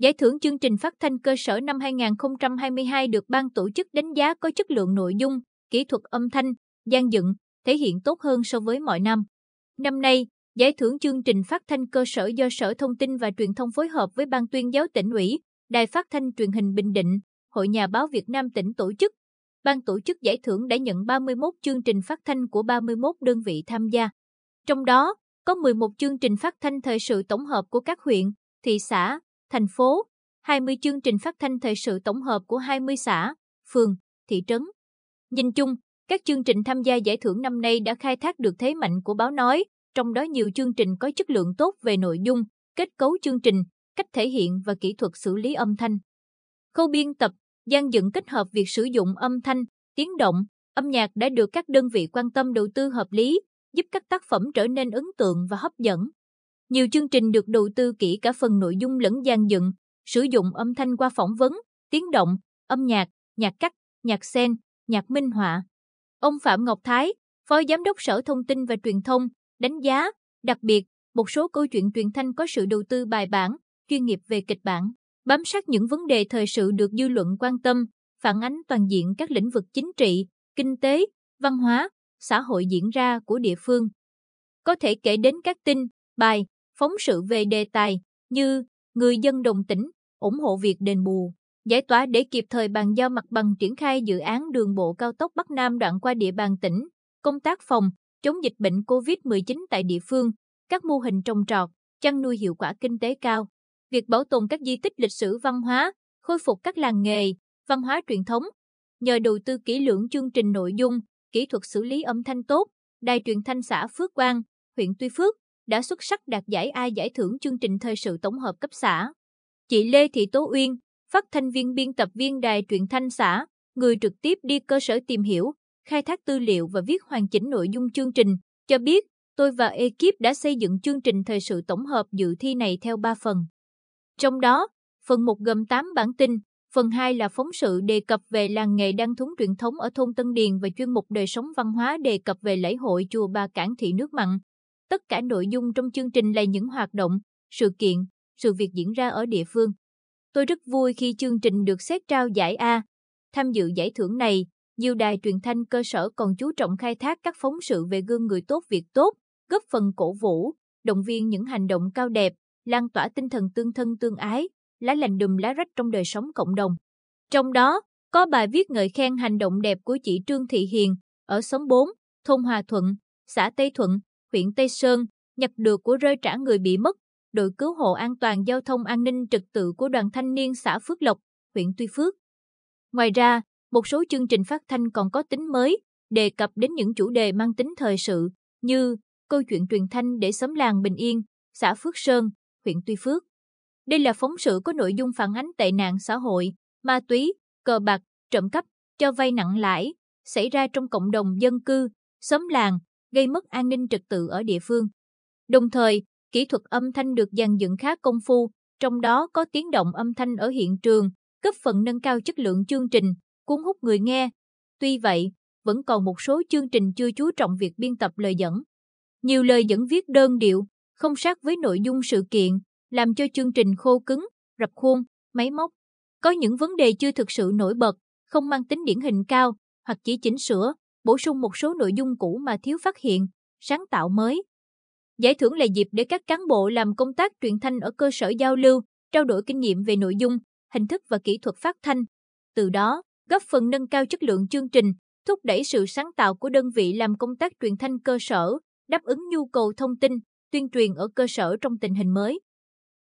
Giải thưởng chương trình phát thanh cơ sở năm 2022 được ban tổ chức đánh giá có chất lượng nội dung, kỹ thuật âm thanh, gian dựng, thể hiện tốt hơn so với mọi năm. Năm nay, giải thưởng chương trình phát thanh cơ sở do Sở Thông tin và Truyền thông phối hợp với Ban tuyên giáo tỉnh ủy, Đài phát thanh truyền hình Bình Định, Hội Nhà báo Việt Nam tỉnh tổ chức. Ban tổ chức giải thưởng đã nhận 31 chương trình phát thanh của 31 đơn vị tham gia. Trong đó, có 11 chương trình phát thanh thời sự tổng hợp của các huyện, thị xã, thành phố, 20 chương trình phát thanh thời sự tổng hợp của 20 xã, phường, thị trấn. Nhìn chung, các chương trình tham gia giải thưởng năm nay đã khai thác được thế mạnh của báo nói, trong đó nhiều chương trình có chất lượng tốt về nội dung, kết cấu chương trình, cách thể hiện và kỹ thuật xử lý âm thanh. Khâu biên tập, gian dựng kết hợp việc sử dụng âm thanh, tiếng động, âm nhạc đã được các đơn vị quan tâm đầu tư hợp lý, giúp các tác phẩm trở nên ấn tượng và hấp dẫn. Nhiều chương trình được đầu tư kỹ cả phần nội dung lẫn gian dựng, sử dụng âm thanh qua phỏng vấn, tiếng động, âm nhạc, nhạc cắt, nhạc sen, nhạc minh họa. Ông Phạm Ngọc Thái, Phó Giám đốc Sở Thông tin và Truyền thông, đánh giá, đặc biệt, một số câu chuyện truyền thanh có sự đầu tư bài bản, chuyên nghiệp về kịch bản, bám sát những vấn đề thời sự được dư luận quan tâm, phản ánh toàn diện các lĩnh vực chính trị, kinh tế, văn hóa, xã hội diễn ra của địa phương. Có thể kể đến các tin, bài, phóng sự về đề tài như người dân đồng tỉnh ủng hộ việc đền bù, giải tỏa để kịp thời bàn giao mặt bằng triển khai dự án đường bộ cao tốc Bắc Nam đoạn qua địa bàn tỉnh, công tác phòng, chống dịch bệnh COVID-19 tại địa phương, các mô hình trồng trọt, chăn nuôi hiệu quả kinh tế cao, việc bảo tồn các di tích lịch sử văn hóa, khôi phục các làng nghề, văn hóa truyền thống. Nhờ đầu tư kỹ lưỡng chương trình nội dung, kỹ thuật xử lý âm thanh tốt, Đài truyền thanh xã Phước Quang, huyện Tuy Phước đã xuất sắc đạt giải A giải thưởng chương trình thời sự tổng hợp cấp xã. Chị Lê Thị Tố Uyên, phát thanh viên biên tập viên đài truyền thanh xã, người trực tiếp đi cơ sở tìm hiểu, khai thác tư liệu và viết hoàn chỉnh nội dung chương trình, cho biết tôi và ekip đã xây dựng chương trình thời sự tổng hợp dự thi này theo 3 phần. Trong đó, phần 1 gồm 8 bản tin, phần 2 là phóng sự đề cập về làng nghề đăng thúng truyền thống ở thôn Tân Điền và chuyên mục đời sống văn hóa đề cập về lễ hội chùa Bà Cảng Thị Nước Mặn. Tất cả nội dung trong chương trình là những hoạt động, sự kiện, sự việc diễn ra ở địa phương. Tôi rất vui khi chương trình được xét trao giải A. Tham dự giải thưởng này, nhiều đài truyền thanh cơ sở còn chú trọng khai thác các phóng sự về gương người tốt việc tốt, góp phần cổ vũ, động viên những hành động cao đẹp, lan tỏa tinh thần tương thân tương ái, lá lành đùm lá rách trong đời sống cộng đồng. Trong đó, có bài viết ngợi khen hành động đẹp của chị Trương Thị Hiền ở xóm 4, thôn Hòa Thuận, xã Tây Thuận, huyện Tây Sơn, nhặt được của rơi trả người bị mất, đội cứu hộ an toàn giao thông an ninh trật tự của đoàn thanh niên xã Phước Lộc, huyện Tuy Phước. Ngoài ra, một số chương trình phát thanh còn có tính mới, đề cập đến những chủ đề mang tính thời sự, như câu chuyện truyền thanh để xóm làng bình yên, xã Phước Sơn, huyện Tuy Phước. Đây là phóng sự có nội dung phản ánh tệ nạn xã hội, ma túy, cờ bạc, trộm cắp, cho vay nặng lãi, xảy ra trong cộng đồng dân cư, xóm làng, gây mất an ninh trật tự ở địa phương. Đồng thời, kỹ thuật âm thanh được dàn dựng khá công phu, trong đó có tiếng động âm thanh ở hiện trường, cấp phần nâng cao chất lượng chương trình, cuốn hút người nghe. Tuy vậy, vẫn còn một số chương trình chưa chú trọng việc biên tập lời dẫn. Nhiều lời dẫn viết đơn điệu, không sát với nội dung sự kiện, làm cho chương trình khô cứng, rập khuôn, máy móc. Có những vấn đề chưa thực sự nổi bật, không mang tính điển hình cao, hoặc chỉ chỉnh sửa, bổ sung một số nội dung cũ mà thiếu phát hiện, sáng tạo mới. Giải thưởng là dịp để các cán bộ làm công tác truyền thanh ở cơ sở giao lưu, trao đổi kinh nghiệm về nội dung, hình thức và kỹ thuật phát thanh. Từ đó, góp phần nâng cao chất lượng chương trình, thúc đẩy sự sáng tạo của đơn vị làm công tác truyền thanh cơ sở, đáp ứng nhu cầu thông tin, tuyên truyền ở cơ sở trong tình hình mới.